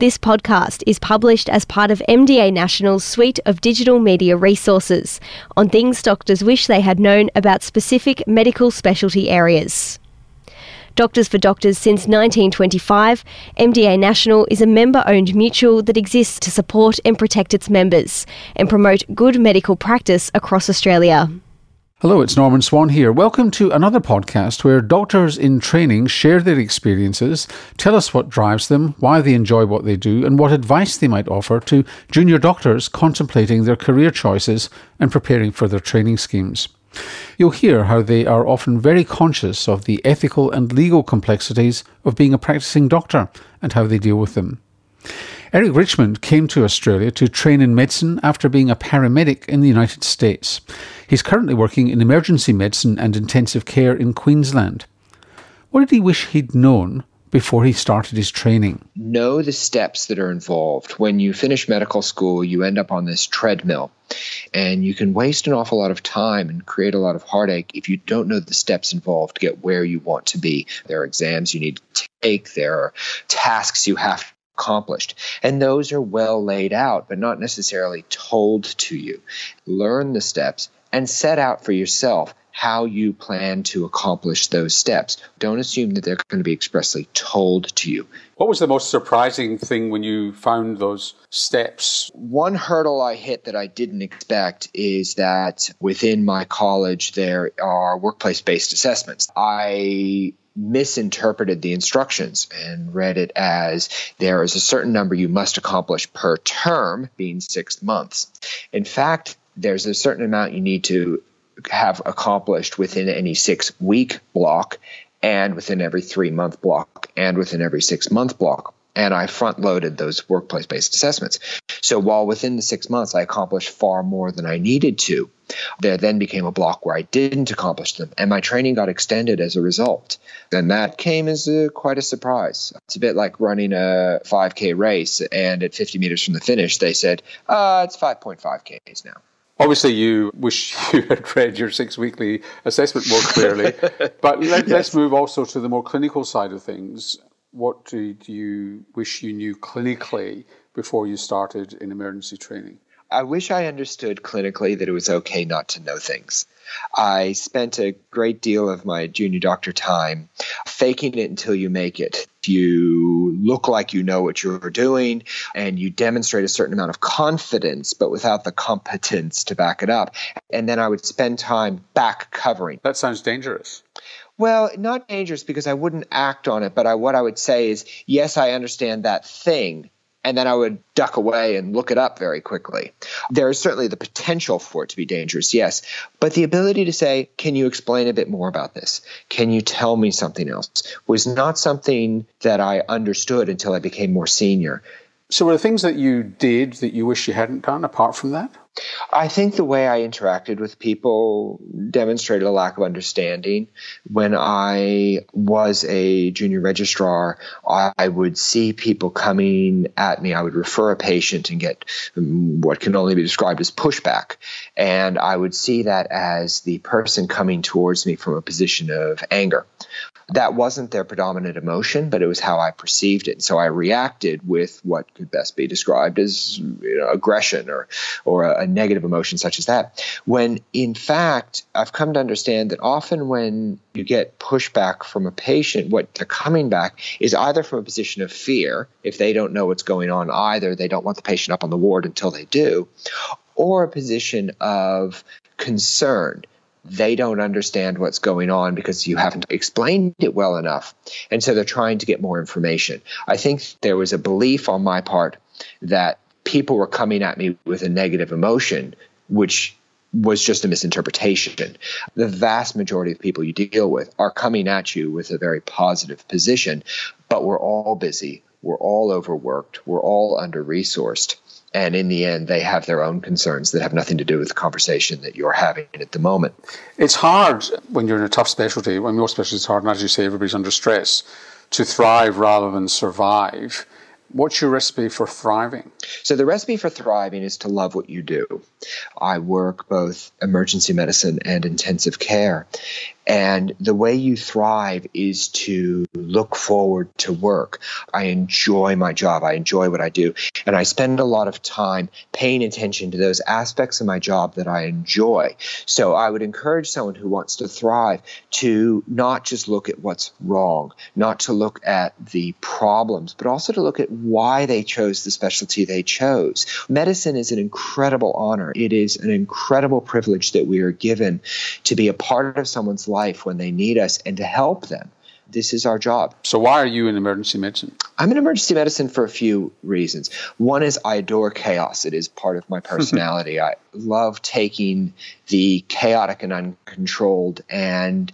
This podcast is published as part of MDA National's suite of digital media resources on things doctors wish they had known about specific medical specialty areas. Doctors for Doctors since 1925, MDA National is a member owned mutual that exists to support and protect its members and promote good medical practice across Australia. Hello, it's Norman Swan here. Welcome to another podcast where doctors in training share their experiences, tell us what drives them, why they enjoy what they do, and what advice they might offer to junior doctors contemplating their career choices and preparing for their training schemes. You'll hear how they are often very conscious of the ethical and legal complexities of being a practicing doctor and how they deal with them. Eric Richmond came to Australia to train in medicine after being a paramedic in the United States. He's currently working in emergency medicine and intensive care in Queensland. What did he wish he'd known before he started his training? Know the steps that are involved. When you finish medical school, you end up on this treadmill and you can waste an awful lot of time and create a lot of heartache if you don't know the steps involved to get where you want to be. There are exams you need to take, there are tasks you have accomplished. And those are well laid out, but not necessarily told to you. Learn the steps and set out for yourself how you plan to accomplish those steps. Don't assume that they're going to be expressly told to you. What was the most surprising thing when you found those steps? One hurdle I hit that I didn't expect is that within my college there are workplace based assessments. I misinterpreted the instructions and read it as there is a certain number you must accomplish per term, being six months. In fact, there's a certain amount you need to have accomplished within any six week block and within every three month block and within every six month block. And I front loaded those workplace based assessments. So while within the six months I accomplished far more than I needed to, there then became a block where I didn't accomplish them, and my training got extended as a result. And that came as a, quite a surprise. It's a bit like running a 5K race, and at 50 meters from the finish, they said, uh, it's 5.5 Ks now. Obviously, you wish you had read your six weekly assessment more clearly. but let, us yes. move also to the more clinical side of things. What did you wish you knew clinically before you started in emergency training? I wish I understood clinically that it was okay not to know things. I spent a great deal of my junior doctor time faking it until you make it. You look like you know what you're doing and you demonstrate a certain amount of confidence, but without the competence to back it up. And then I would spend time back covering. That sounds dangerous. Well, not dangerous because I wouldn't act on it, but I, what I would say is, yes, I understand that thing and then I would duck away and look it up very quickly. There is certainly the potential for it to be dangerous, yes, but the ability to say, Can you explain a bit more about this? Can you tell me something else? was not something that I understood until I became more senior. So, were there things that you did that you wish you hadn't done apart from that? I think the way I interacted with people demonstrated a lack of understanding. When I was a junior registrar, I would see people coming at me. I would refer a patient and get um, what can only be described as pushback. And I would see that as the person coming towards me from a position of anger that wasn't their predominant emotion, but it was how I perceived it. So I reacted with what could best be described as you know, aggression or or a, a negative emotion such as that. When in fact, I've come to understand that often when you get pushback from a patient, what they're coming back is either from a position of fear, if they don't know what's going on either, they don't want the patient up on the ward until they do, or a position of concern they don't understand what's going on because you haven't explained it well enough. And so they're trying to get more information. I think there was a belief on my part that people were coming at me with a negative emotion, which was just a misinterpretation. The vast majority of people you deal with are coming at you with a very positive position, but we're all busy. We're all overworked. We're all under resourced. And in the end, they have their own concerns that have nothing to do with the conversation that you're having at the moment. It's hard when you're in a tough specialty, when most specialties are hard, and as you say, everybody's under stress, to thrive rather than survive. What's your recipe for thriving? So, the recipe for thriving is to love what you do. I work both emergency medicine and intensive care. And the way you thrive is to look forward to work. I enjoy my job. I enjoy what I do. And I spend a lot of time paying attention to those aspects of my job that I enjoy. So I would encourage someone who wants to thrive to not just look at what's wrong, not to look at the problems, but also to look at why they chose the specialty they chose. Medicine is an incredible honor. It is an incredible privilege that we are given to be a part of someone's life when they need us and to help them. This is our job. So, why are you in emergency medicine? I'm in emergency medicine for a few reasons. One is I adore chaos, it is part of my personality. I love taking the chaotic and uncontrolled and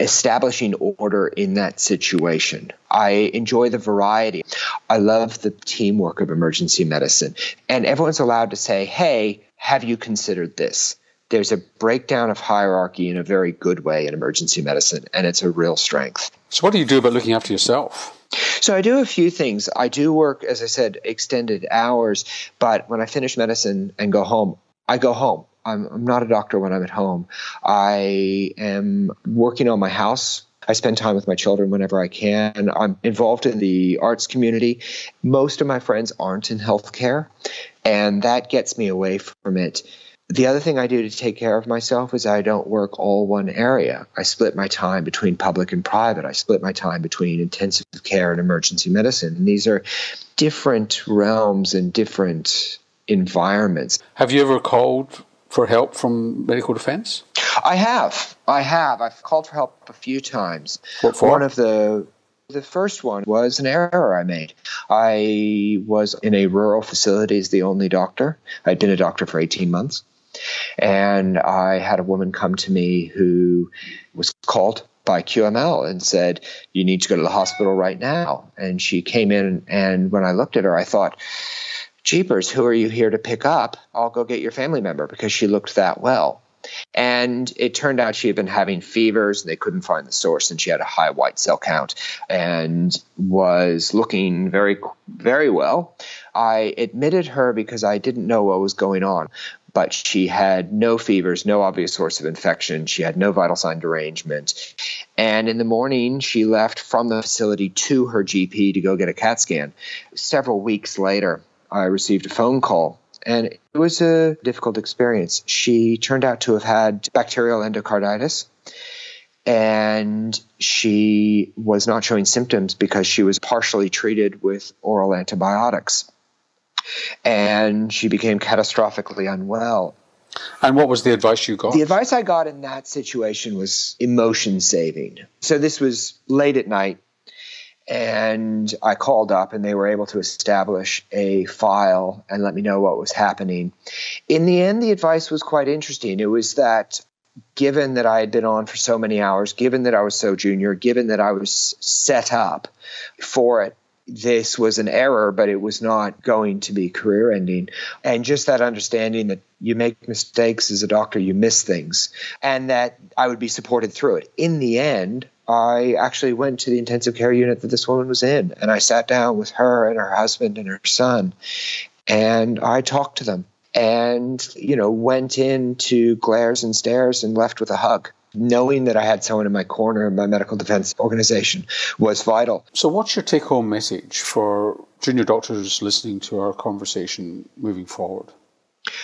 establishing order in that situation. I enjoy the variety. I love the teamwork of emergency medicine. And everyone's allowed to say, hey, have you considered this? There's a breakdown of hierarchy in a very good way in emergency medicine, and it's a real strength. So, what do you do about looking after yourself? So, I do a few things. I do work, as I said, extended hours, but when I finish medicine and go home, I go home. I'm, I'm not a doctor when I'm at home. I am working on my house I spend time with my children whenever I can. I'm involved in the arts community. Most of my friends aren't in healthcare, and that gets me away from it the other thing I do to take care of myself is I don't work all one area. I split my time between public and private. I split my time between intensive care and emergency medicine. And these are different realms and different environments. Have you ever called for help from medical defense? I have. I have. I've called for help a few times. What for? One of the the first one was an error I made. I was in a rural facility as the only doctor. I'd been a doctor for 18 months. And I had a woman come to me who was called by QML and said, You need to go to the hospital right now. And she came in, and when I looked at her, I thought, Jeepers, who are you here to pick up? I'll go get your family member because she looked that well. And it turned out she had been having fevers and they couldn't find the source, and she had a high white cell count and was looking very, very well. I admitted her because I didn't know what was going on but she had no fevers, no obvious source of infection. She had no vital sign derangement. And in the morning, she left from the facility to her GP to go get a CAT scan. Several weeks later, I received a phone call. And it was a difficult experience. She turned out to have had bacterial endocarditis and she was not showing symptoms because she was partially treated with oral antibiotics and she became catastrophically unwell. And what was the advice you got? The advice I got in that situation was emotion saving. So this was late at night, and I called up, and they were able to establish a file and let me know what was happening. In the end, the advice was quite interesting. It was that given that I had been on for so many hours, given that I was so junior, given that I was set up for it, this was an error, but it was not going to be career ending. And just that understanding that you make mistakes as a doctor, you miss things, and that I would be supported through it. In the end, I actually went to the intensive care unit that this woman was in, and I sat down with her and her husband and her son, and I talked to them and, you know, went into glares and stares and left with a hug knowing that I had someone in my corner in my medical defense organization was vital. So, what's your take home message for junior doctors listening to our conversation moving forward?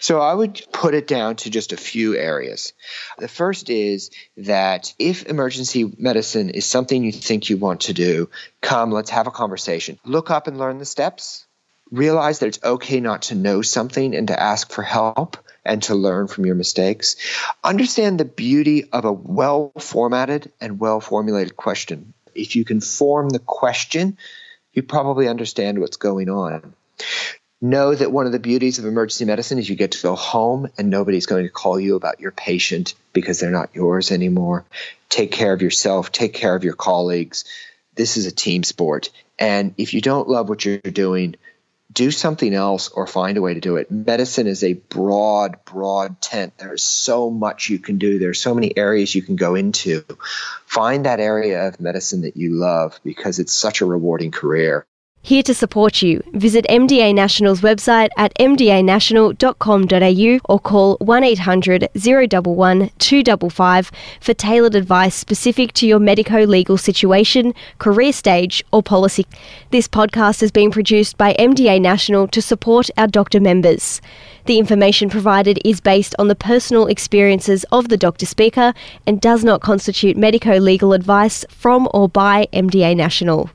So, I would put it down to just a few areas. The first is that if emergency medicine is something you think you want to do, come, let's have a conversation. Look up and learn the steps. Realize that it's okay not to know something and to ask for help and to learn from your mistakes. Understand the beauty of a well formatted and well formulated question. If you can form the question, you probably understand what's going on. Know that one of the beauties of emergency medicine is you get to go home and nobody's going to call you about your patient because they're not yours anymore. Take care of yourself, take care of your colleagues. This is a team sport. And if you don't love what you're doing, do something else or find a way to do it. Medicine is a broad, broad tent. There's so much you can do. There's so many areas you can go into. Find that area of medicine that you love because it's such a rewarding career. Here to support you, visit MDA National's website at mdanational.com.au or call 1800 011 255 for tailored advice specific to your medico legal situation, career stage, or policy. This podcast has been produced by MDA National to support our doctor members. The information provided is based on the personal experiences of the doctor speaker and does not constitute medico legal advice from or by MDA National.